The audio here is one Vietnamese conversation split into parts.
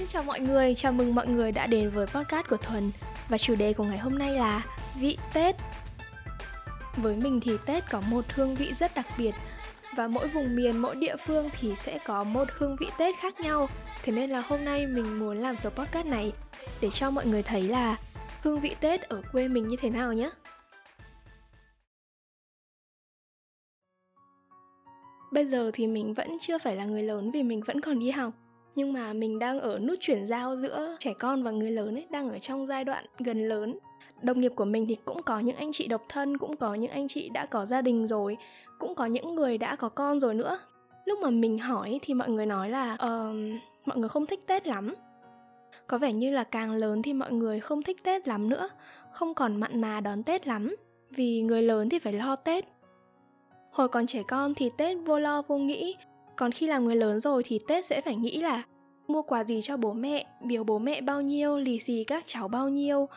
Xin chào mọi người, chào mừng mọi người đã đến với podcast của Thuần. Và chủ đề của ngày hôm nay là vị Tết. Với mình thì Tết có một hương vị rất đặc biệt. Và mỗi vùng miền, mỗi địa phương thì sẽ có một hương vị Tết khác nhau. Thế nên là hôm nay mình muốn làm số podcast này Để cho mọi người thấy là hương vị Tết ở quê mình như thế nào nhé. Bây giờ thì mình vẫn chưa phải là người lớn vì mình vẫn còn đi học nhưng mà mình đang ở nút chuyển giao giữa trẻ con và người lớn ấy đang ở trong giai đoạn gần lớn. Đồng nghiệp của mình thì cũng có những anh chị độc thân cũng có những anh chị đã có gia đình rồi cũng có những người đã có con rồi nữa. Lúc mà mình hỏi thì mọi người nói là uh, mọi người không thích tết lắm. Có vẻ như là càng lớn thì mọi người không thích tết lắm nữa không còn mặn mà đón tết lắm vì người lớn thì phải lo tết. Hồi còn trẻ con thì tết vô lo vô nghĩ còn khi làm người lớn rồi thì tết sẽ phải nghĩ là mua quà gì cho bố mẹ, biếu bố mẹ bao nhiêu, lì xì các cháu bao nhiêu.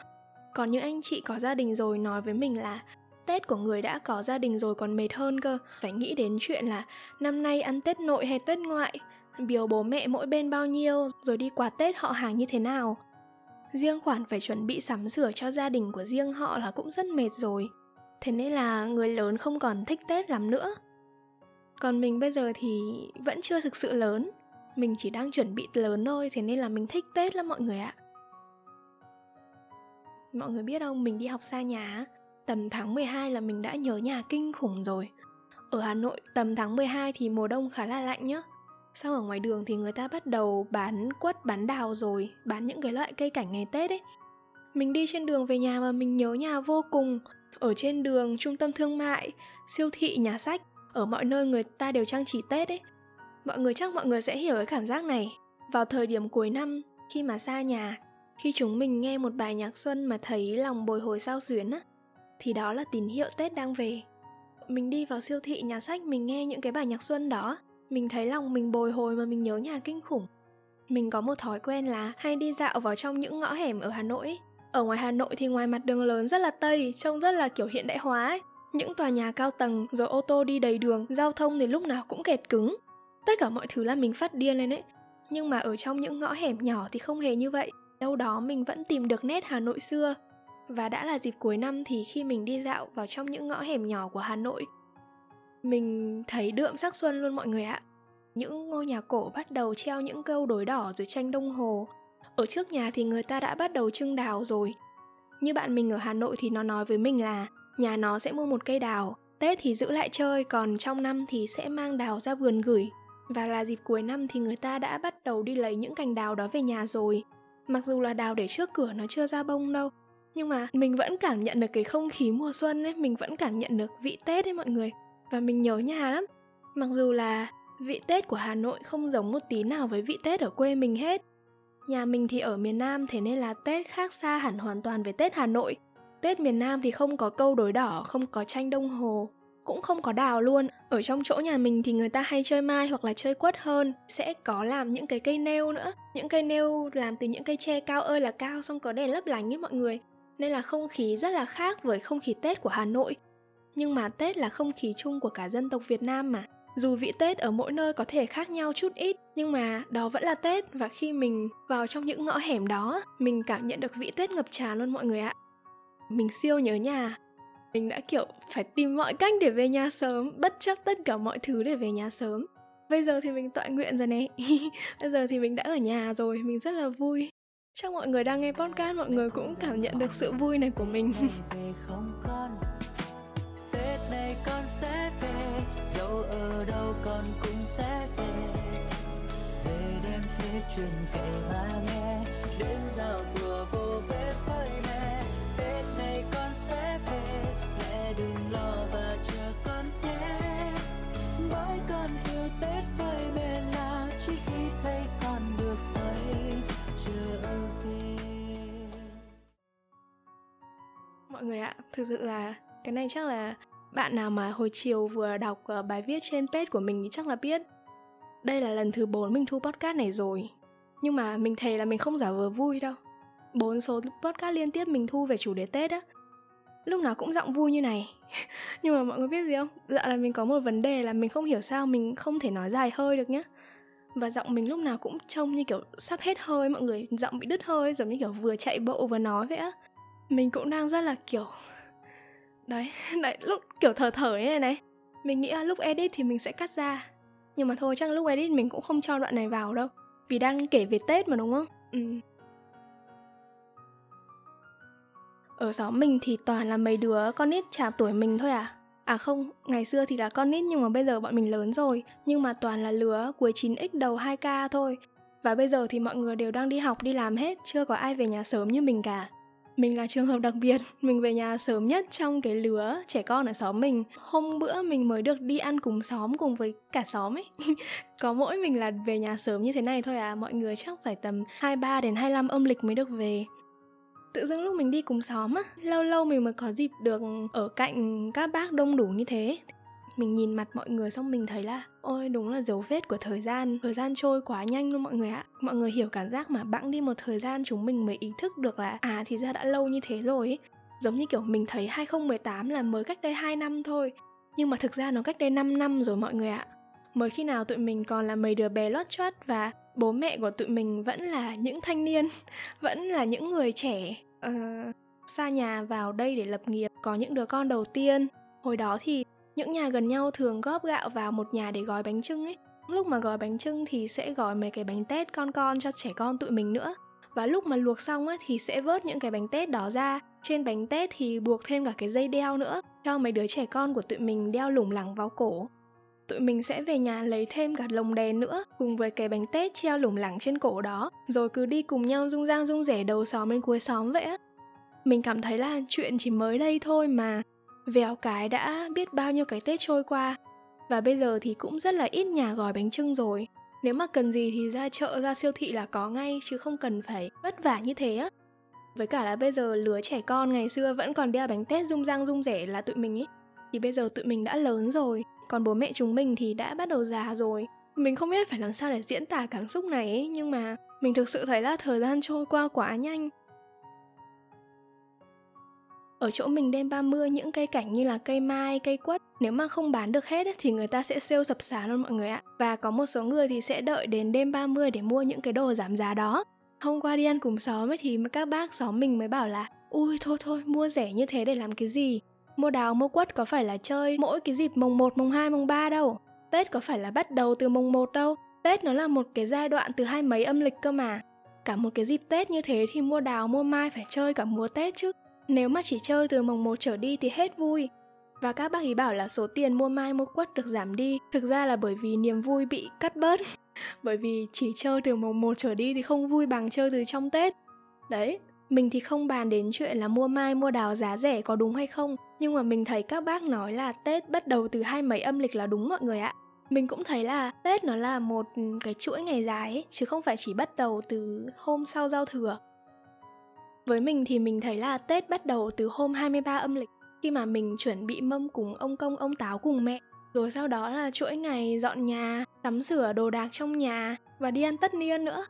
Còn những anh chị có gia đình rồi nói với mình là Tết của người đã có gia đình rồi còn mệt hơn cơ. Phải nghĩ đến chuyện là năm nay ăn Tết nội hay Tết ngoại, Biếu bố mẹ mỗi bên bao nhiêu, Rồi đi quà Tết họ hàng như thế nào. Riêng khoản phải chuẩn bị sắm sửa cho gia đình của riêng họ là cũng rất mệt rồi. Thế nên là người lớn không còn thích Tết lắm nữa còn mình bây giờ thì vẫn chưa thực sự lớn. Mình chỉ đang chuẩn bị lớn thôi thế nên là mình thích tết lắm mọi người ạ. Mọi người biết không mình đi học xa nhà tầm tháng 12 là mình đã nhớ nhà kinh khủng rồi. Ở Hà Nội tầm tháng 12 thì mùa đông khá là lạnh nhá. Sau ở ngoài đường thì người ta bắt đầu bán quất, bán đào rồi Bán những cái loại cây cảnh ngày Tết ấy. Mình đi trên đường về nhà mà mình nhớ nhà vô cùng. Ở trên đường, trung tâm thương mại, siêu thị, nhà sách ở mọi nơi người ta đều trang trí Tết ấy. Mọi người chắc mọi người sẽ hiểu cái cảm giác này. Vào thời điểm cuối năm, khi mà xa nhà, khi chúng mình nghe một bài nhạc xuân mà thấy lòng bồi hồi sao xuyến á, thì đó là tín hiệu Tết đang về. Mình đi vào siêu thị nhà sách mình nghe những cái bài nhạc xuân đó, mình thấy lòng mình bồi hồi mà mình nhớ nhà kinh khủng. Mình có một thói quen là hay đi dạo vào trong những ngõ hẻm ở Hà Nội. Ở ngoài Hà Nội thì ngoài mặt đường lớn rất là tây, trông rất là kiểu hiện đại hóa ấy những tòa nhà cao tầng rồi ô tô đi đầy đường, giao thông thì lúc nào cũng kẹt cứng. Tất cả mọi thứ là mình phát điên lên ấy. Nhưng mà ở trong những ngõ hẻm nhỏ thì không hề như vậy. Đâu đó mình vẫn tìm được nét Hà Nội xưa. Và đã là dịp cuối năm thì khi mình đi dạo vào trong những ngõ hẻm nhỏ của Hà Nội, mình thấy đượm sắc xuân luôn mọi người ạ. Những ngôi nhà cổ bắt đầu treo những câu đối đỏ rồi tranh đông hồ. Ở trước nhà thì người ta đã bắt đầu trưng đào rồi. Như bạn mình ở Hà Nội thì nó nói với mình là nhà nó sẽ mua một cây đào, tết thì giữ lại chơi, còn trong năm thì sẽ mang đào ra vườn gửi. Và là dịp cuối năm thì người ta đã bắt đầu đi lấy những cành đào đó về nhà rồi. Mặc dù là đào để trước cửa nó chưa ra bông đâu, nhưng mà mình vẫn cảm nhận được cái không khí mùa xuân ấy, mình vẫn cảm nhận được vị tết ấy mọi người. Và mình nhớ nhà lắm. Mặc dù là vị tết của hà nội không giống một tí nào với vị tết ở quê mình hết. Nhà mình thì ở miền nam, thế nên là tết khác xa hẳn hoàn toàn với tết hà nội. Tết miền Nam thì không có câu đối đỏ, không có tranh đông hồ, cũng không có đào luôn. Ở trong chỗ nhà mình thì người ta hay chơi mai hoặc là chơi quất hơn, sẽ có làm những cái cây nêu nữa. Những cây nêu làm từ những cây tre cao ơi là cao xong có đèn lấp lánh ấy mọi người. Nên là không khí rất là khác với không khí Tết của Hà Nội. Nhưng mà Tết là không khí chung của cả dân tộc Việt Nam mà. Dù vị Tết ở mỗi nơi có thể khác nhau chút ít, nhưng mà đó vẫn là Tết và khi mình vào trong những ngõ hẻm đó, mình cảm nhận được vị Tết ngập tràn luôn mọi người ạ mình siêu nhớ nhà. Mình đã kiểu phải tìm mọi cách để về nhà sớm bất chấp tất cả mọi thứ để về nhà sớm. Bây giờ thì mình tọa nguyện rồi nè, bây giờ thì mình đã ở nhà rồi mình rất là vui. Chắc mọi người đang nghe podcast mọi người cũng cảm nhận được sự vui này của mình. Tết này con sẽ về. Dẫu ở đâu con cũng sẽ về. Về đêm hết chuyện kể mà nghe. Đêm giao thừa vô bờ Mọi người ạ, thực sự là cái này chắc là bạn nào mà hồi chiều vừa đọc ờ, bài viết trên page của mình thì chắc là biết. Đây là lần thứ 4 mình thu podcast này rồi. Nhưng mà mình thề là mình không giả vờ vui đâu. Bốn số podcast liên tiếp mình thu về chủ đề Tết á. Lúc nào cũng giọng vui như này. Nhưng mà mọi người biết gì không? Dạo này mình có một vấn đề là mình không hiểu sao mình không thể nói dài hơi được nhá. Và giọng mình lúc nào cũng trông như kiểu sắp hết hơi mọi người. Giọng bị đứt hơi giống như kiểu vừa chạy bộ vừa nói vậy á mình cũng đang rất là kiểu đấy đấy lúc kiểu thở thở như này này. Mình nghĩ là lúc edit thì mình sẽ cắt ra. Nhưng mà thôi chắc lúc edit mình cũng không cho đoạn này vào đâu. Vì đang kể về tết mà đúng không? Ừ. ở xóm mình thì toàn là mấy đứa con nít chả tuổi mình thôi à? À không, ngày xưa thì là con nít nhưng mà bây giờ bọn mình lớn rồi. Nhưng mà toàn là lứa cuối 9X đầu 2K thôi. Và bây giờ thì mọi người đều đang đi học đi làm hết. Chưa có ai về nhà sớm như mình cả mình là trường hợp đặc biệt, mình về nhà sớm nhất trong cái lứa trẻ con ở xóm mình. Hôm bữa mình mới được đi ăn cùng xóm cùng với cả xóm ấy. có mỗi mình là về nhà sớm như thế này thôi à, mọi người chắc phải tầm 23 đến 25 âm lịch mới được về tự dưng lúc mình đi cùng xóm á lâu lâu mình mới có dịp được ở cạnh các bác đông đủ như thế mình nhìn mặt mọi người xong mình thấy là ôi đúng là dấu vết của thời gian. Thời gian trôi quá nhanh luôn mọi người ạ. Mọi người hiểu cảm giác mà bẵng đi một thời gian chúng mình mới ý thức được là à thì ra đã lâu như thế rồi ấy. giống như kiểu mình thấy 2018 là mới cách đây 2 năm thôi nhưng mà thực ra nó cách đây 5 năm rồi mọi người ạ. Mới khi nào tụi mình còn là mấy đứa bé lót chót và bố mẹ của tụi mình vẫn là những thanh niên vẫn là những người trẻ uh, xa nhà vào đây để lập nghiệp có những đứa con đầu tiên. Hồi đó thì những nhà gần nhau thường góp gạo vào một nhà để gói bánh trưng ấy. Lúc mà gói bánh trưng thì sẽ gói mấy cái bánh tét con con cho trẻ con tụi mình nữa. Và lúc mà luộc xong á thì sẽ vớt những cái bánh tét đó ra. Trên bánh tét thì buộc thêm cả cái dây đeo nữa, cho mấy đứa trẻ con của tụi mình đeo lủng lẳng vào cổ. Tụi mình sẽ về nhà lấy thêm cả lồng đèn nữa, cùng với cái bánh tét treo lủng lẳng trên cổ đó, rồi cứ đi cùng nhau rung rang rung rẻ đầu xóm bên cuối xóm vậy á. Mình cảm thấy là chuyện chỉ mới đây thôi mà vèo cái đã biết bao nhiêu cái tết trôi qua. Và bây giờ thì cũng rất là ít nhà gói bánh trưng rồi. Nếu mà cần gì thì ra chợ ra siêu thị là có ngay chứ không cần phải vất vả như thế á. Với cả là bây giờ lứa trẻ con ngày xưa vẫn còn đeo bánh tết rung rang rung rẻ là tụi mình ấy thì bây giờ tụi mình đã lớn rồi còn bố mẹ chúng mình thì đã bắt đầu già rồi. Mình không biết phải làm sao để diễn tả cảm xúc này ấy, nhưng mà mình thực sự thấy là thời gian trôi qua quá nhanh ở chỗ mình đêm 30 những cây cảnh như là cây mai, cây quất Nếu mà không bán được hết thì người ta sẽ sale sập sàn luôn mọi người ạ. Và có một số người thì sẽ đợi đến đêm 30 để mua những cái đồ giảm giá đó. Hôm qua đi ăn cùng xóm ấy thì các bác xóm mình mới bảo là Ui thôi thôi mua rẻ như thế để làm cái gì? Mua đào mua quất có phải là chơi mỗi cái dịp mùng 1, mùng 2, mùng 3 đâu? Tết có phải là bắt đầu từ mùng 1 đâu? Tết nó là một cái giai đoạn từ hai mấy âm lịch cơ mà. Cả một cái dịp Tết như thế thì mua đào mua mai phải chơi cả mùa Tết chứ. Nếu mà chỉ chơi từ mồng 1 trở đi thì hết vui. Và các bác ý bảo là số tiền mua mai mua quất được giảm đi. Thực ra là bởi vì niềm vui bị cắt bớt. Bởi vì chỉ chơi từ mùng 1 trở đi thì không vui bằng chơi từ trong Tết. Đấy, mình thì không bàn đến chuyện là mua mai mua đào giá rẻ có đúng hay không. Nhưng mà mình thấy các bác nói là Tết bắt đầu từ hai mấy âm lịch là đúng mọi người ạ. Mình cũng thấy là Tết nó là một cái chuỗi ngày dài ấy, chứ không phải chỉ bắt đầu từ hôm sau giao thừa. Với mình thì mình thấy là Tết bắt đầu từ hôm 23 âm lịch khi mà mình chuẩn bị mâm cùng ông công ông táo cùng mẹ. Rồi sau đó là chuỗi ngày dọn nhà, tắm sửa đồ đạc trong nhà và đi ăn tất niên nữa.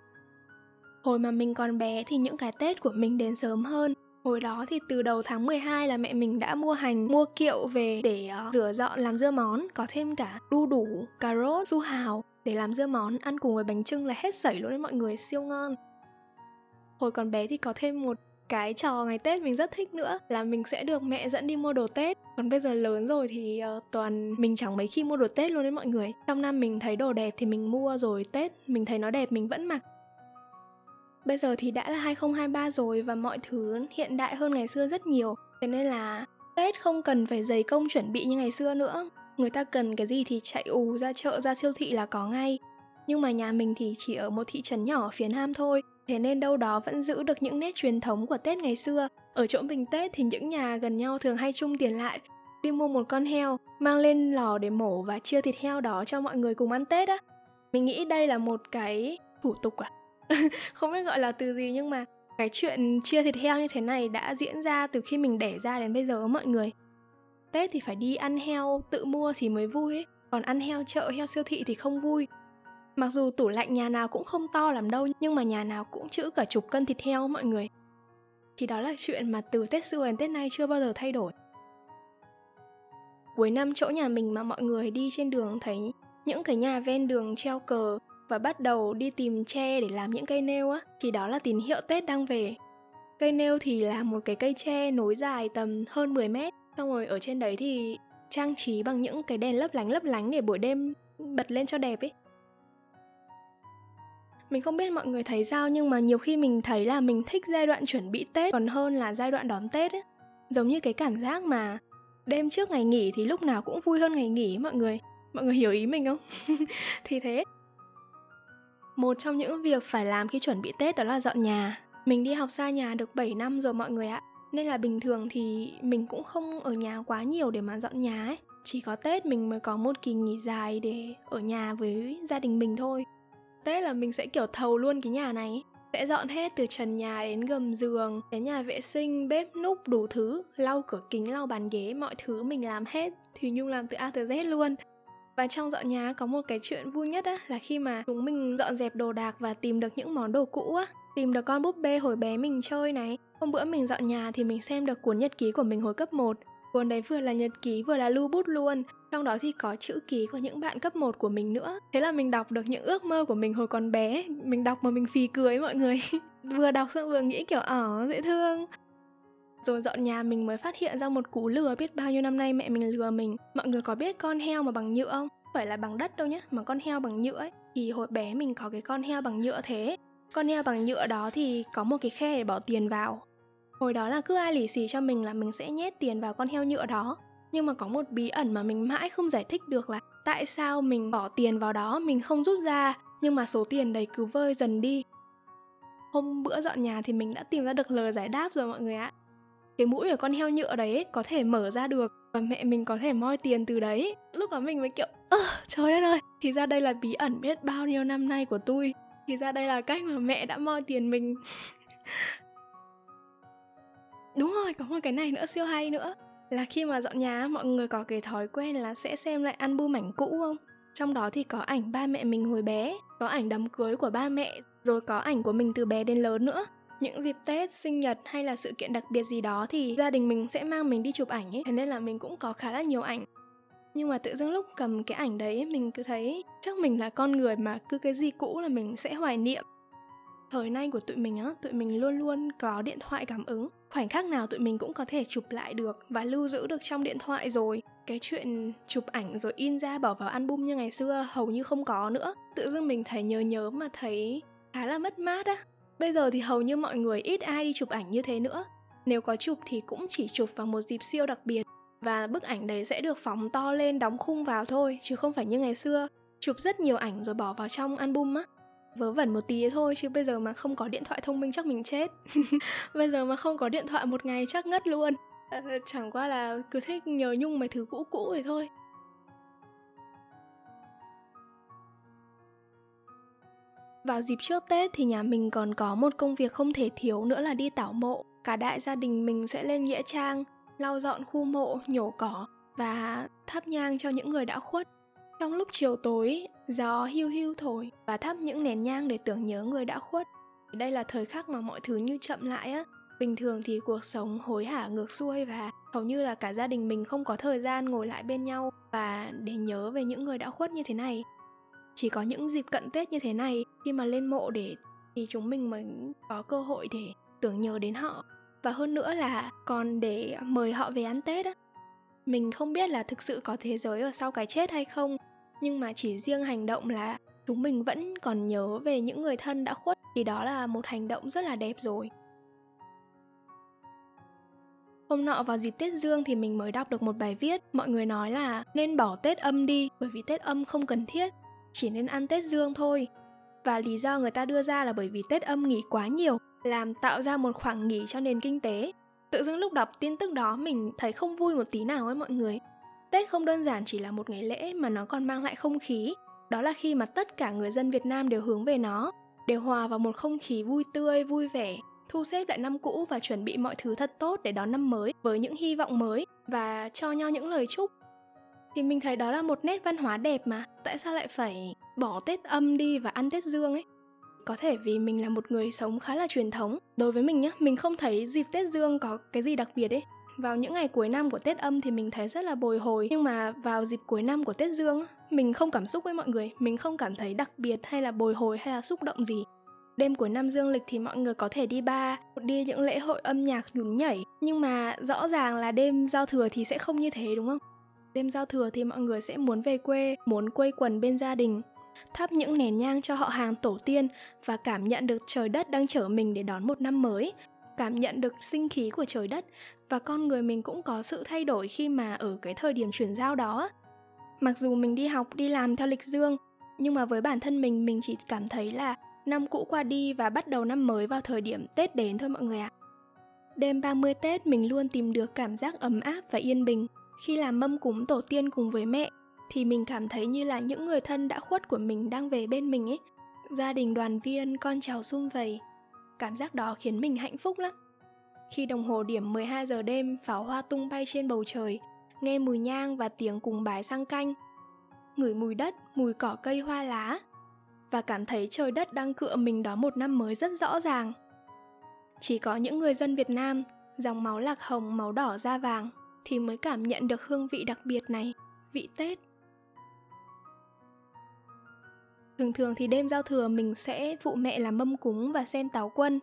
Hồi mà mình còn bé thì những cái Tết của mình đến sớm hơn. Hồi đó thì từ đầu tháng 12 là mẹ mình đã mua hành, mua kiệu về để uh, rửa dọn làm dưa món, có thêm cả đu đủ, cà rốt, su hào để làm dưa món ăn cùng với bánh trưng là hết sảy luôn đấy mọi người, siêu ngon. Hồi còn bé thì có thêm một cái trò ngày Tết mình rất thích nữa là mình sẽ được mẹ dẫn đi mua đồ Tết. Còn bây giờ lớn rồi thì uh, toàn mình chẳng mấy khi mua đồ Tết luôn đấy mọi người. Trong năm mình thấy đồ đẹp thì mình mua rồi Tết mình thấy nó đẹp mình vẫn mặc Bây giờ thì đã là 2023 rồi và mọi thứ hiện đại hơn ngày xưa rất nhiều. Thế nên là Tết không cần phải dày công chuẩn bị như ngày xưa nữa. Người ta cần cái gì thì chạy ù ra chợ ra siêu thị là có ngay. Nhưng mà nhà mình thì chỉ ở một thị trấn nhỏ ở phía Nam thôi. Thế nên đâu đó vẫn giữ được những nét truyền thống của Tết ngày xưa. Ở chỗ mình Tết thì những nhà gần nhau thường hay chung tiền lại đi mua một con heo, mang lên lò để mổ và chia thịt heo đó cho mọi người cùng ăn Tết á. Mình nghĩ đây là một cái thủ tục à không biết gọi là từ gì nhưng mà cái chuyện chia thịt heo như thế này đã diễn ra từ khi mình đẻ ra đến bây giờ mọi người tết thì phải đi ăn heo tự mua thì mới vui ấy còn ăn heo chợ heo siêu thị thì không vui mặc dù tủ lạnh nhà nào cũng không to làm đâu nhưng mà nhà nào cũng chữ cả chục cân thịt heo mọi người thì đó là chuyện mà từ tết xưa đến tết nay chưa bao giờ thay đổi cuối năm chỗ nhà mình mà mọi người đi trên đường thấy những cái nhà ven đường treo cờ và bắt đầu đi tìm tre để làm những cây nêu á thì đó là tín hiệu Tết đang về. Cây nêu thì là một cái cây tre nối dài tầm hơn 10 mét, xong rồi ở trên đấy thì trang trí bằng những cái đèn lấp lánh lấp lánh để buổi đêm bật lên cho đẹp ấy. Mình không biết mọi người thấy sao, nhưng mà nhiều khi mình thấy là mình thích giai đoạn chuẩn bị Tết còn hơn là giai đoạn đón Tết ấy. Giống như cái cảm giác mà đêm trước ngày nghỉ thì lúc nào cũng vui hơn ngày nghỉ mọi người. Mọi người hiểu ý mình không? thì thế. Một trong những việc phải làm khi chuẩn bị Tết đó là dọn nhà. Mình đi học xa nhà được 7 năm rồi mọi người ạ. Nên là bình thường thì mình cũng không ở nhà quá nhiều để mà dọn nhà ấy. Chỉ có Tết mình mới có một kỳ nghỉ dài để ở nhà với gia đình mình thôi. Tết là mình sẽ kiểu thầu luôn cái nhà này sẽ dọn hết từ trần nhà đến gầm giường, đến nhà vệ sinh, bếp núc đủ thứ, lau cửa kính, lau bàn ghế, mọi thứ mình làm hết. Thùy nhung làm từ a tới z luôn. Và trong dọn nhà có một cái chuyện vui nhất á, là khi mà chúng mình dọn dẹp đồ đạc và tìm được những món đồ cũ á, tìm được con búp bê hồi bé mình chơi này. Hôm bữa mình dọn nhà thì mình xem được cuốn nhật ký của mình hồi cấp 1 cuốn đấy vừa là nhật ký vừa là lưu bút luôn, trong đó thì có chữ ký của những bạn cấp 1 của mình nữa. Thế là mình đọc được những ước mơ của mình hồi còn bé, mình đọc mà mình phì cười mọi người. Vừa đọc xong vừa nghĩ kiểu ở dễ thương. Rồi dọn nhà mình mới phát hiện ra một cú lừa biết bao nhiêu năm nay mẹ mình lừa mình. Mọi người có biết con heo mà bằng nhựa không? Phải là bằng đất đâu nhé mà con heo bằng nhựa ấy. Thì hồi bé mình có cái con heo bằng nhựa thế. Con heo bằng nhựa đó thì có một cái khe để bỏ tiền vào hồi đó là cứ ai lì xì cho mình là mình sẽ nhét tiền vào con heo nhựa đó. Nhưng mà có một bí ẩn mà mình mãi không giải thích được là tại sao mình bỏ tiền vào đó, mình không rút ra, nhưng mà số tiền đấy cứ vơi dần đi. Hôm bữa dọn nhà thì mình đã tìm ra được lời giải đáp rồi mọi người ạ. Cái mũi của con heo nhựa đấy có thể mở ra được và mẹ mình có thể moi tiền từ đấy. Lúc đó mình mới kiểu, ơ, trời đất ơi, thì ra đây là bí ẩn biết bao nhiêu năm nay của tôi. Thì ra đây là cách mà mẹ đã moi tiền mình. đúng rồi có một cái này nữa siêu hay nữa. Là khi mà dọn nhà mọi người có cái thói quen là sẽ xem lại album ảnh cũ không? Trong đó thì có ảnh ba mẹ mình hồi bé có ảnh đám cưới của ba mẹ rồi có ảnh của mình từ bé đến lớn nữa. Những dịp Tết, sinh nhật hay là sự kiện đặc biệt gì đó thì gia đình mình sẽ mang mình đi chụp ảnh ấy, thế nên là mình cũng có khá là nhiều ảnh. Nhưng mà tự dưng lúc cầm cái ảnh đấy mình cứ thấy chắc mình là con người mà cứ cái gì cũ là mình sẽ hoài niệm thời nay của tụi mình á, tụi mình luôn luôn có điện thoại cảm ứng. Khoảnh khắc nào tụi mình cũng có thể chụp lại được và lưu giữ được trong điện thoại rồi. Cái chuyện chụp ảnh rồi in ra bỏ vào album như ngày xưa hầu như không có nữa. Tự dưng mình thấy nhớ nhớ mà thấy khá là mất mát á. Bây giờ thì hầu như mọi người ít ai đi chụp ảnh như thế nữa. Nếu có chụp thì cũng chỉ chụp vào một dịp siêu đặc biệt. Và bức ảnh đấy sẽ được phóng to lên đóng khung vào thôi, chứ không phải như ngày xưa. Chụp rất nhiều ảnh rồi bỏ vào trong album á vớ vẩn một tí thôi chứ bây giờ mà không có điện thoại thông minh chắc mình chết bây giờ mà không có điện thoại một ngày chắc ngất luôn à, chẳng qua là cứ thích nhớ nhung mấy thứ cũ cũ vậy thôi Vào dịp trước Tết thì nhà mình còn có một công việc không thể thiếu nữa là đi tảo mộ. Cả đại gia đình mình sẽ lên nghĩa trang, lau dọn khu mộ, nhổ cỏ và thắp nhang cho những người đã khuất. Trong lúc chiều tối, gió hiu hiu thổi và thắp những nén nhang để tưởng nhớ người đã khuất. Đây là thời khắc mà mọi thứ như chậm lại á. Bình thường thì cuộc sống hối hả ngược xuôi và hầu như là cả gia đình mình không có thời gian ngồi lại bên nhau và để nhớ về những người đã khuất như thế này. Chỉ có những dịp cận Tết như thế này khi mà lên mộ để thì chúng mình mới có cơ hội để tưởng nhớ đến họ và hơn nữa là còn để mời họ về ăn Tết á. Mình không biết là thực sự có thế giới ở sau cái chết hay không nhưng mà chỉ riêng hành động là chúng mình vẫn còn nhớ về những người thân đã khuất, thì đó là một hành động rất là đẹp rồi. Hôm nọ vào dịp Tết Dương thì mình mới đọc được một bài viết. Mọi người nói là nên bỏ Tết âm đi, Bởi vì Tết âm không cần thiết, Chỉ nên ăn Tết Dương thôi. Và lý do người ta đưa ra là bởi vì Tết âm nghỉ quá nhiều, Làm tạo ra một khoảng nghỉ cho nền kinh tế. Tự dưng lúc đọc tin tức đó mình thấy không vui một tí nào ấy mọi người. Tết không đơn giản chỉ là một ngày lễ mà nó còn mang lại không khí. Đó là khi mà tất cả người dân Việt Nam đều hướng về nó, đều hòa vào một không khí vui tươi, vui vẻ, thu xếp lại năm cũ và chuẩn bị mọi thứ thật tốt để đón năm mới với những hy vọng mới và cho nhau những lời chúc. Thì mình thấy đó là một nét văn hóa đẹp mà, tại sao lại phải bỏ Tết âm đi và ăn Tết dương ấy? Có thể vì mình là một người sống khá là truyền thống. Đối với mình nhá, mình không thấy dịp Tết dương có cái gì đặc biệt ấy vào những ngày cuối năm của Tết âm thì mình thấy rất là bồi hồi nhưng mà vào dịp cuối năm của Tết Dương mình không cảm xúc với mọi người, mình không cảm thấy đặc biệt hay là bồi hồi hay là xúc động gì. Đêm cuối năm dương lịch thì mọi người có thể đi bar, đi những lễ hội âm nhạc nhún nhảy Nhưng mà rõ ràng là đêm giao thừa thì sẽ không như thế đúng không? Đêm giao thừa thì mọi người sẽ muốn về quê, muốn quây quần bên gia đình Thắp những nén nhang cho họ hàng tổ tiên Và cảm nhận được trời đất đang chở mình để đón một năm mới Cảm nhận được sinh khí của trời đất Và con người mình cũng có sự thay đổi khi mà ở cái thời điểm chuyển giao đó Mặc dù mình đi học, đi làm theo lịch dương Nhưng mà với bản thân mình, mình chỉ cảm thấy là Năm cũ qua đi và bắt đầu năm mới vào thời điểm Tết đến thôi mọi người ạ. Đêm 30 Tết mình luôn tìm được cảm giác ấm áp và yên bình. Khi làm mâm cúng tổ tiên cùng với mẹ thì mình cảm thấy như là những người thân đã khuất của mình đang về bên mình ấy. Gia đình đoàn viên, con cháu sum vầy. Cảm giác đó khiến mình hạnh phúc lắm. Khi đồng hồ điểm 12 giờ đêm, pháo hoa tung bay trên bầu trời, nghe mùi nhang và tiếng cùng bái sang canh. Ngửi mùi đất, mùi cỏ cây hoa lá, và cảm thấy trời đất đang cựa mình đón một năm mới rất rõ ràng. Chỉ có những người dân Việt Nam, dòng máu lạc hồng, máu đỏ da vàng thì mới cảm nhận được hương vị đặc biệt này, vị Tết. Thường thường thì đêm giao thừa mình sẽ phụ mẹ làm mâm cúng và xem táo quân.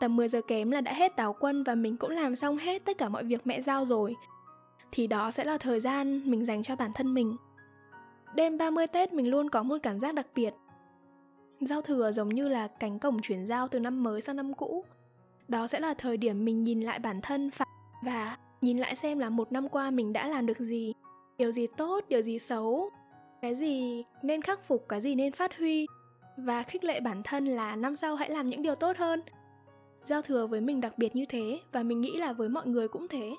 Tầm 10 giờ kém là đã hết táo quân và mình cũng làm xong hết tất cả mọi việc mẹ giao rồi. Thì đó sẽ là thời gian mình dành cho bản thân mình. Đêm 30 Tết mình luôn có một cảm giác đặc biệt Giao thừa giống như là cánh cổng chuyển giao từ năm mới sang năm cũ. Đó sẽ là thời điểm mình nhìn lại bản thân và nhìn lại xem là một năm qua mình đã làm được gì, điều gì tốt, điều gì xấu, cái gì nên khắc phục, cái gì nên phát huy và khích lệ bản thân là năm sau hãy làm những điều tốt hơn. Giao thừa với mình đặc biệt như thế và mình nghĩ là với mọi người cũng thế.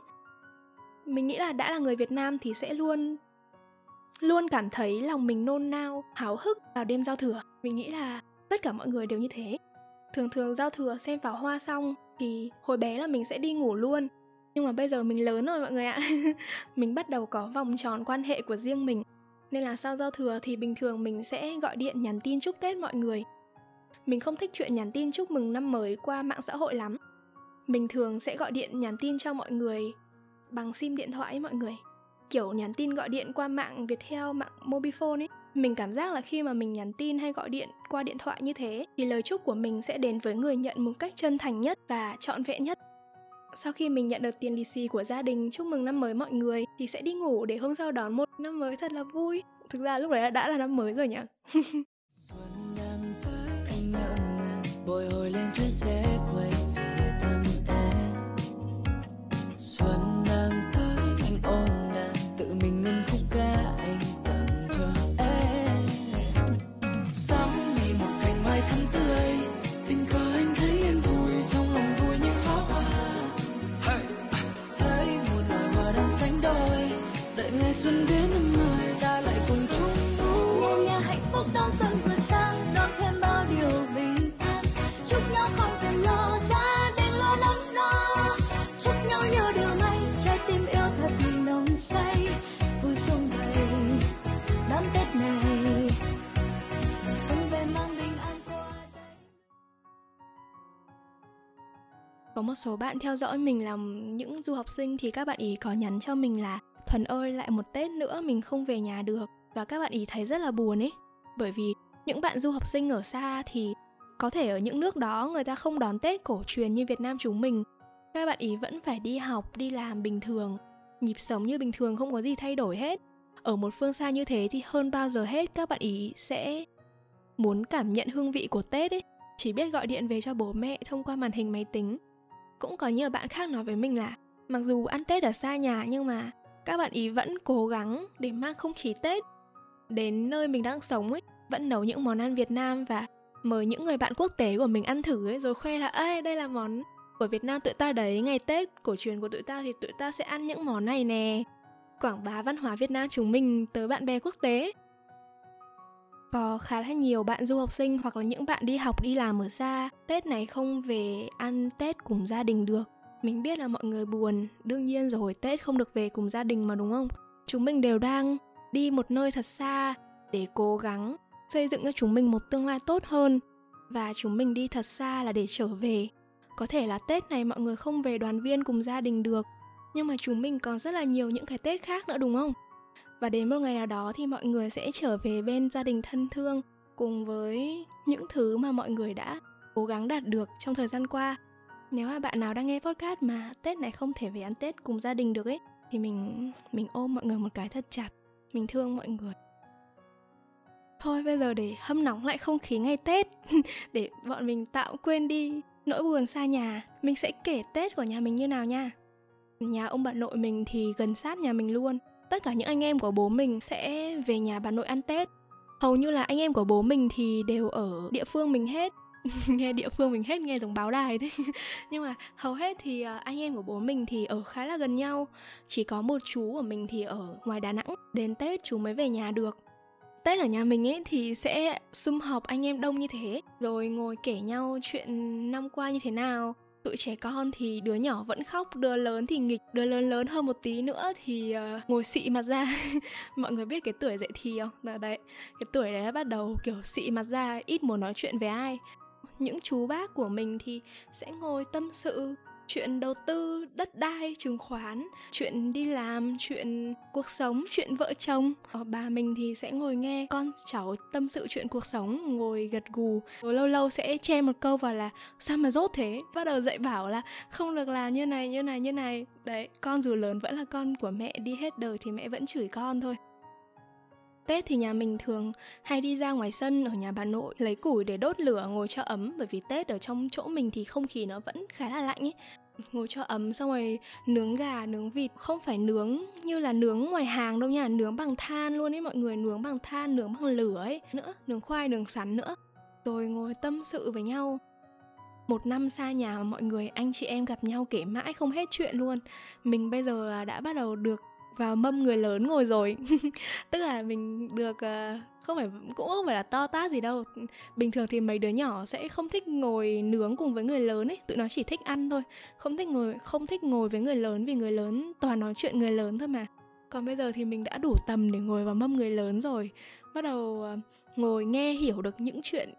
Mình nghĩ là đã là người Việt Nam thì sẽ luôn luôn cảm thấy lòng mình nôn nao, háo hức vào đêm giao thừa. Mình nghĩ là tất cả mọi người đều như thế. Thường thường giao thừa xem pháo hoa xong thì hồi bé là mình sẽ đi ngủ luôn. Nhưng mà bây giờ mình lớn rồi mọi người ạ. mình bắt đầu có vòng tròn quan hệ của riêng mình. Nên là sau giao thừa thì bình thường mình sẽ gọi điện nhắn tin chúc Tết mọi người. Mình không thích chuyện nhắn tin chúc mừng năm mới qua mạng xã hội lắm. Mình thường sẽ gọi điện nhắn tin cho mọi người bằng sim điện thoại ấy mọi người kiểu nhắn tin gọi điện qua mạng Viettel, mạng Mobifone ấy mình cảm giác là khi mà mình nhắn tin hay gọi điện qua điện thoại như thế thì lời chúc của mình sẽ đến với người nhận một cách chân thành nhất và trọn vẹn nhất sau khi mình nhận được tiền lì xì của gia đình, chúc mừng năm mới mọi người, thì sẽ đi ngủ để hôm sau đón một năm mới thật là vui. Thực ra lúc đấy đã là năm mới rồi nhỉ? Xuân đang tới, anh bồi hồi lên chuyến xe. Xuân đến năm ta lại cùng chung vui. Nhà nhà hạnh phúc đón xuân vừa sang đón thêm bao điều bình an. Chúc nhau không cần lo gia đình lo lắng lo chúc nhau như điều may trái tim yêu thật nồng say. Vui xuân đầy đón tết này. Xuân về mang bình an qua đây. Có một số bạn theo dõi mình là những du học sinh thì các bạn ý có nhắn cho mình là Thuần ơi lại một Tết nữa mình không về nhà được. Và các bạn ý thấy rất là buồn ấy. Bởi vì những bạn du học sinh ở xa thì có thể ở những nước đó người ta không đón Tết cổ truyền như Việt Nam chúng mình. Các bạn ý vẫn phải đi học, đi làm bình thường. Nhịp sống như bình thường không có gì thay đổi hết. Ở một phương xa như thế thì hơn bao giờ hết các bạn ý sẽ muốn cảm nhận hương vị của Tết ấy. Chỉ biết gọi điện về cho bố mẹ thông qua màn hình máy tính. Cũng có nhiều bạn khác nói với mình là Mặc dù ăn Tết ở xa nhà nhưng mà các bạn ý vẫn cố gắng để mang không khí Tết đến nơi mình đang sống ấy, vẫn nấu những món ăn Việt Nam và mời những người bạn quốc tế của mình ăn thử ấy rồi khoe là ê đây là món của Việt Nam tụi ta đấy ngày Tết cổ truyền của tụi ta thì tụi ta sẽ ăn những món này nè. Quảng bá văn hóa Việt Nam chúng mình tới bạn bè quốc tế. Có khá là nhiều bạn du học sinh hoặc là những bạn đi học đi làm ở xa Tết này không về ăn Tết cùng gia đình được mình biết là mọi người buồn, đương nhiên rồi Tết không được về cùng gia đình mà đúng không? Chúng mình đều đang đi một nơi thật xa để cố gắng xây dựng cho chúng mình một tương lai tốt hơn và chúng mình đi thật xa là để trở về. Có thể là Tết này mọi người không về đoàn viên cùng gia đình được nhưng mà chúng mình còn rất là nhiều những cái tết khác nữa đúng không và đến một ngày nào đó thì mọi người sẽ trở về bên gia đình thân thương cùng với những thứ mà mọi người đã cố gắng đạt được trong thời gian qua nếu mà bạn nào đang nghe podcast mà tết này không thể về ăn tết cùng gia đình được ấy, thì mình mình ôm mọi người một cái thật chặt. Mình thương mọi người. Thôi, bây giờ để hâm nóng lại không khí ngày tết, để bọn mình tạo quên đi nỗi buồn xa nhà, mình sẽ kể tết của nhà mình như nào nha. Nhà ông bà nội mình thì gần sát nhà mình luôn. Tất cả những anh em của bố mình sẽ về nhà bà nội ăn tết. Hầu như là anh em của bố mình thì đều ở địa phương mình hết. nghe địa phương mình hết nghe giống báo đài thế. Nhưng mà hầu hết thì à, anh em của bố mình thì ở khá là gần nhau. Chỉ có một chú của mình thì ở ngoài đà nẵng. Đến tết chú mới về nhà được. Tết ở nhà mình ấy thì sẽ sum họp anh em đông như thế. Rồi ngồi kể nhau chuyện năm qua như thế nào. Tụi trẻ con thì đứa nhỏ vẫn khóc, đứa lớn thì nghịch Đứa lớn lớn hơn một tí nữa thì uh, ngồi xị mặt ra. Mọi người biết cái tuổi dậy thì không? Đó, đấy, cái tuổi đấy bắt đầu kiểu xị mặt ra, ít muốn nói chuyện với ai những chú bác của mình thì sẽ ngồi tâm sự chuyện đầu tư đất đai, chứng khoán, chuyện đi làm, chuyện cuộc sống, chuyện vợ chồng. Ờ, bà mình thì sẽ ngồi nghe con cháu tâm sự chuyện cuộc sống, ngồi gật gù. Rồi lâu lâu sẽ che một câu vào là sao mà dốt thế? Bắt đầu dạy bảo là không được làm như này như này như này. Đấy, con dù lớn vẫn là con của mẹ, đi hết đời thì mẹ vẫn chửi con thôi. Tết thì nhà mình thường hay đi ra ngoài sân ở nhà bà nội lấy củi để đốt lửa, ngồi cho ấm. Bởi vì Tết ở trong chỗ mình thì không khí nó vẫn khá là lạnh ấy. Ngồi cho ấm xong rồi nướng gà, nướng vịt. Không phải nướng như là nướng ngoài hàng đâu nha, nướng bằng than luôn ấy mọi người, nướng bằng than, nướng bằng lửa ấy. Nữa, nướng khoai, nướng sắn nữa. Rồi ngồi tâm sự với nhau. Một năm xa nhà mà mọi người, anh chị em gặp nhau kể mãi không hết chuyện luôn. Mình bây giờ đã bắt đầu được vào mâm người lớn ngồi rồi. Tức là mình được ờ, không phải, cũng không phải là to tát gì đâu. Bình thường thì mấy đứa nhỏ sẽ không thích ngồi nướng cùng với người lớn ấy, tụi nó chỉ thích ăn thôi. Không thích ngồi, không thích ngồi với người lớn vì người lớn toàn nói chuyện người lớn thôi mà. Còn bây giờ thì mình đã đủ tầm để ngồi vào mâm người lớn rồi. Bắt đầu ờ, ngồi nghe hiểu được những chuyện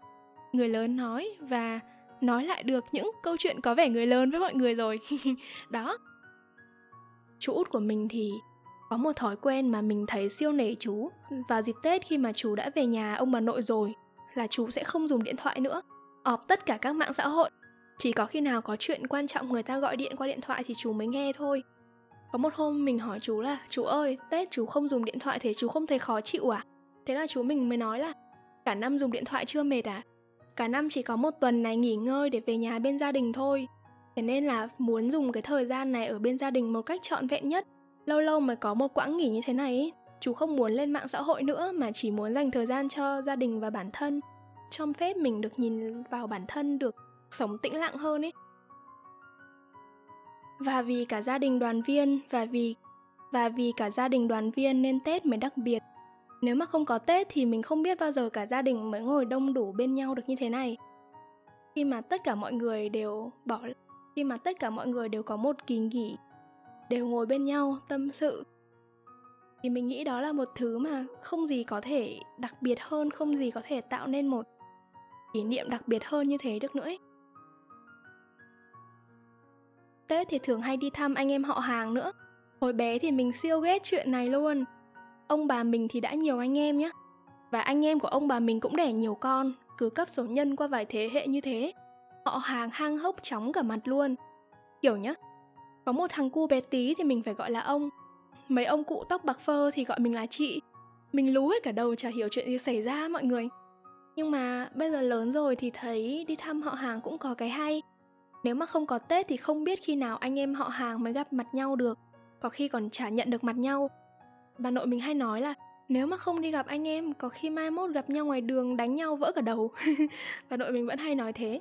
người lớn nói và nói lại được những câu chuyện có vẻ người lớn với mọi người rồi. Đó. Chú út của mình thì có một thói quen mà mình thấy siêu nể chú vào dịp Tết khi mà chú đã về nhà ông bà nội rồi là chú sẽ không dùng điện thoại nữa, ọp tất cả các mạng xã hội. Chỉ có khi nào có chuyện quan trọng người ta gọi điện qua điện thoại thì chú mới nghe thôi. Có một hôm mình hỏi chú là Chú ơi, Tết chú không dùng điện thoại thế chú không thấy khó chịu à? Thế là chú mình mới nói là Cả năm dùng điện thoại chưa mệt à? Cả năm chỉ có một tuần này nghỉ ngơi để về nhà bên gia đình thôi Thế nên là muốn dùng cái thời gian này ở bên gia đình một cách trọn vẹn nhất lâu lâu mới có một quãng nghỉ như thế này ý. chú không muốn lên mạng xã hội nữa mà chỉ muốn dành thời gian cho gia đình và bản thân cho phép mình được nhìn vào bản thân, được sống tĩnh lặng hơn ấy và vì cả gia đình đoàn viên, và vì và vì cả gia đình đoàn viên nên Tết mới đặc biệt. Nếu mà không có Tết thì mình không biết bao giờ cả gia đình mới ngồi đông đủ bên nhau được như thế này. Khi mà tất cả mọi người đều bỏ, khi mà tất cả mọi người đều có một kỳ nghỉ đều ngồi bên nhau, tâm sự. Thì mình nghĩ đó là một thứ mà không gì có thể đặc biệt hơn, không gì có thể tạo nên một kỷ niệm đặc biệt hơn như thế được nữa ấy. Tết thì thường hay đi thăm anh em họ hàng nữa. Hồi bé thì mình siêu ghét chuyện này luôn. Ông bà mình thì đã nhiều anh em nhá. Và anh em của ông bà mình cũng đẻ nhiều con, Cứ cấp số nhân qua vài thế hệ như thế. Họ hàng hang hốc chóng cả mặt luôn. Kiểu nhá có một thằng cu bé tí thì mình phải gọi là ông. Mấy ông cụ tóc bạc phơ thì gọi mình là chị. Mình lú hết cả đầu chả hiểu chuyện gì xảy ra mọi người. Nhưng mà bây giờ lớn rồi thì thấy đi thăm họ hàng cũng có cái hay. Nếu mà không có Tết thì không biết khi nào anh em họ hàng mới gặp mặt nhau được. Có khi còn chả nhận được mặt nhau. Bà nội mình hay nói là, nếu mà không đi gặp anh em, có khi mai mốt gặp nhau ngoài đường đánh nhau vỡ cả đầu. Bà nội mình vẫn hay nói thế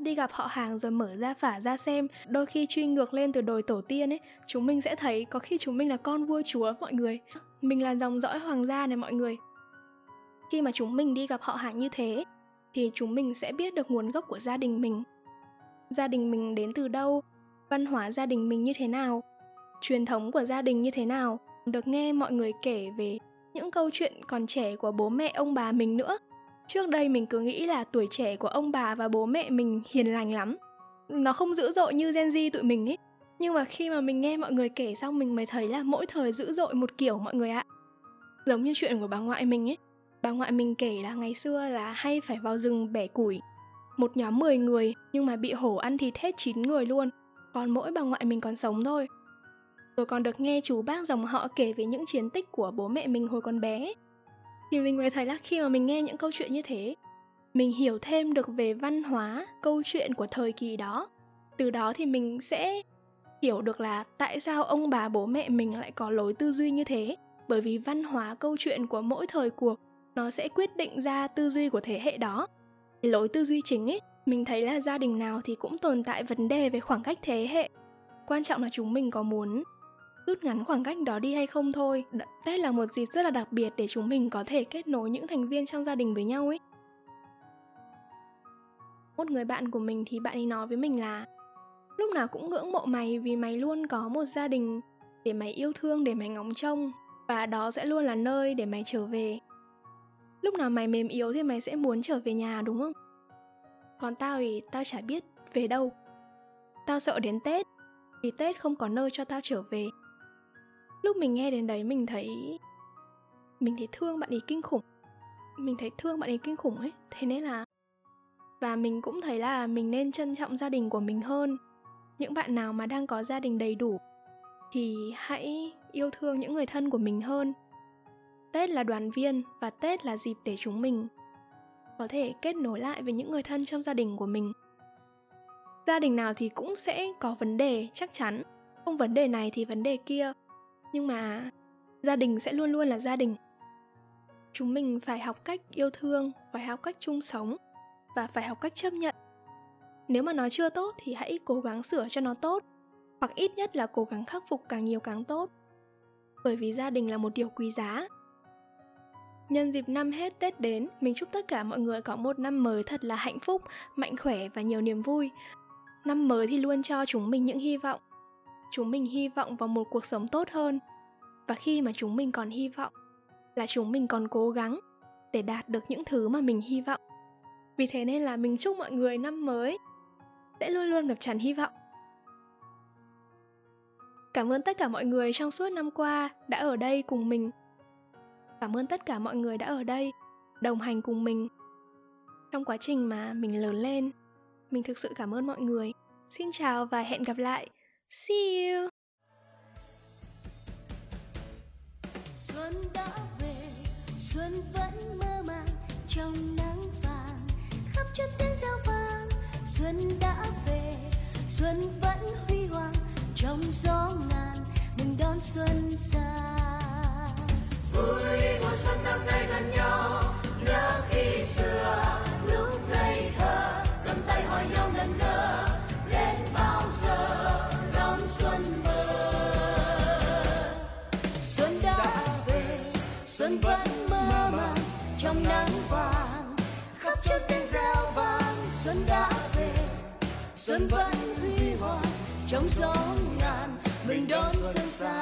đi gặp họ hàng rồi mở ra phả ra xem. Đôi khi truy ngược lên từ đồi tổ tiên ấy, chúng mình sẽ thấy có khi chúng mình là con vua chúa, mọi người. Mình là dòng dõi hoàng gia này, mọi người. Khi mà chúng mình đi gặp họ hàng như thế, thì chúng mình sẽ biết được nguồn gốc của gia đình mình. Gia đình mình đến từ đâu? Văn hóa gia đình mình như thế nào? Truyền thống của gia đình như thế nào? Được nghe mọi người kể về những câu chuyện còn trẻ của bố mẹ, ông bà mình nữa. Trước đây mình cứ nghĩ là tuổi trẻ của ông bà và bố mẹ mình hiền lành lắm. Nó không dữ dội như Gen Z tụi mình ấy nhưng mà khi mà mình nghe mọi người kể xong mình mới thấy là mỗi thời dữ dội một kiểu mọi người ạ. Giống như chuyện của bà ngoại mình ấy bà ngoại mình kể là ngày xưa là hay phải vào rừng bẻ củi. Một nhóm 10 người nhưng mà bị hổ ăn thịt hết 9 người luôn. Còn mỗi bà ngoại mình còn sống thôi. Rồi còn được nghe chú bác dòng họ kể về những chiến tích của bố mẹ mình hồi còn bé thì mình mới thấy là khi mà mình nghe những câu chuyện như thế, mình hiểu thêm được về văn hóa, câu chuyện của thời kỳ đó. Từ đó thì mình sẽ hiểu được là tại sao ông bà bố mẹ mình lại có lối tư duy như thế. Bởi vì văn hóa, câu chuyện của mỗi thời cuộc, nó sẽ quyết định ra tư duy của thế hệ đó. Lối tư duy chính ấy, mình thấy là gia đình nào thì cũng tồn tại vấn đề về khoảng cách thế hệ. Quan trọng là chúng mình có muốn rút ngắn khoảng cách đó đi hay không thôi. Tết là một dịp rất là đặc biệt để chúng mình có thể kết nối những thành viên trong gia đình với nhau ấy. Một người bạn của mình thì bạn ấy nói với mình là, lúc nào cũng ngưỡng mộ mày vì mày luôn có một gia đình để mày yêu thương, để mày ngóng trông, và đó sẽ luôn là nơi để mày trở về. Lúc nào mày mềm yếu thì mày sẽ muốn trở về nhà, đúng không? Còn tao thì tao chả biết về đâu. Tao sợ đến tết, vì tết không có nơi cho tao trở về lúc mình nghe đến đấy mình thấy mình thấy thương bạn ấy kinh khủng. Mình thấy thương bạn ấy kinh khủng ấy, thế nên là, và mình cũng thấy là mình nên trân trọng gia đình của mình hơn. Những bạn nào mà đang có gia đình đầy đủ thì hãy yêu thương những người thân của mình hơn. Tết là đoàn viên và tết là dịp để chúng mình có thể kết nối lại với những người thân trong gia đình của mình. Gia đình nào thì cũng sẽ có vấn đề, chắc chắn. Không vấn đề này thì vấn đề kia nhưng mà gia đình sẽ luôn luôn là gia đình chúng mình phải học cách yêu thương phải học cách chung sống và phải học cách chấp nhận nếu mà nó chưa tốt thì hãy cố gắng sửa cho nó tốt hoặc ít nhất là cố gắng khắc phục càng nhiều càng tốt bởi vì gia đình là một điều quý giá Nhân dịp năm hết Tết đến, mình chúc tất cả mọi người có một năm mới thật là hạnh phúc, mạnh khỏe và nhiều niềm vui. Năm mới thì luôn cho chúng mình những hy vọng. Chúng mình hy vọng vào một cuộc sống tốt hơn. Và khi mà chúng mình còn hy vọng là chúng mình còn cố gắng để đạt được những thứ mà mình hy vọng. Vì thế nên là mình chúc mọi người năm mới sẽ luôn luôn ngập tràn hy vọng. Cảm ơn tất cả mọi người trong suốt năm qua đã ở đây cùng mình. Cảm ơn tất cả mọi người đã ở đây, đồng hành cùng mình trong quá trình mà mình lớn lên. Mình thực sự cảm ơn mọi người. Xin chào và hẹn gặp lại. See you. Xuân đã về, xuân vẫn mơ màng trong nắng vàng, khắp chân tiếng reo vang. Xuân đã về, xuân vẫn huy hoàng trong gió ngàn, mừng đón xuân sang. Vui mùa xuân năm nay gần nhau, nhớ khi xưa xuân vẫn huy hoàng trong gió ngàn mình đón xuân sang